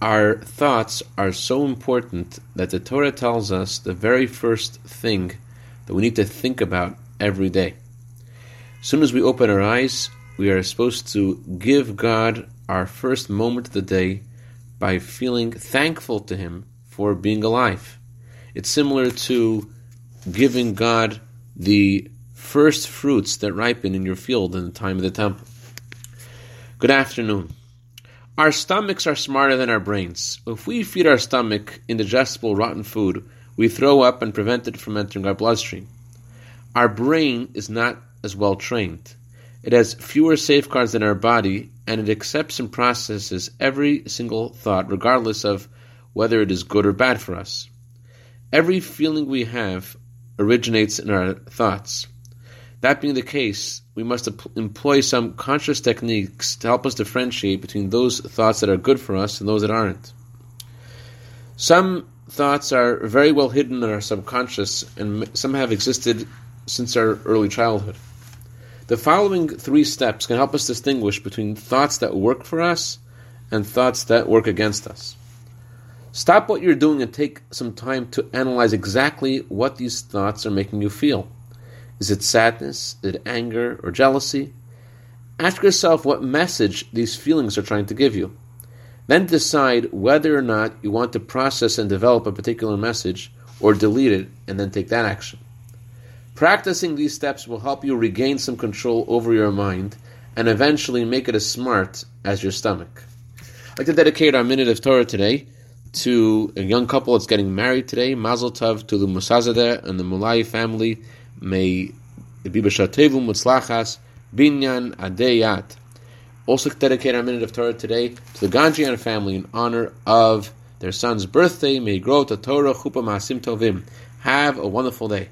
our thoughts are so important that the Torah tells us the very first thing that we need to think about every day. As soon as we open our eyes, we are supposed to give God our first moment of the day by feeling thankful to Him for being alive. It's similar to giving God the first fruits that ripen in your field in the time of the temple. Good afternoon. Our stomachs are smarter than our brains. If we feed our stomach indigestible, rotten food, we throw up and prevent it from entering our bloodstream. Our brain is not as well trained. It has fewer safeguards than our body, and it accepts and processes every single thought, regardless of whether it is good or bad for us. Every feeling we have originates in our thoughts. That being the case, we must employ some conscious techniques to help us differentiate between those thoughts that are good for us and those that aren't. Some thoughts are very well hidden in our subconscious, and some have existed since our early childhood. The following three steps can help us distinguish between thoughts that work for us and thoughts that work against us. Stop what you're doing and take some time to analyze exactly what these thoughts are making you feel. Is it sadness? Is it anger or jealousy? Ask yourself what message these feelings are trying to give you. Then decide whether or not you want to process and develop a particular message or delete it and then take that action. Practicing these steps will help you regain some control over your mind and eventually make it as smart as your stomach. I'd like to dedicate our minute of Torah today to a young couple that's getting married today. Mazel Tov to the Musazadeh and the Mulai family. May the Bibashatevu Mutzlachas Binyan Adeyat. Also dedicate our minute of Torah today to the Ganjian family in honor of their son's birthday. May grow to Torah Chupa Tovim. Have a wonderful day.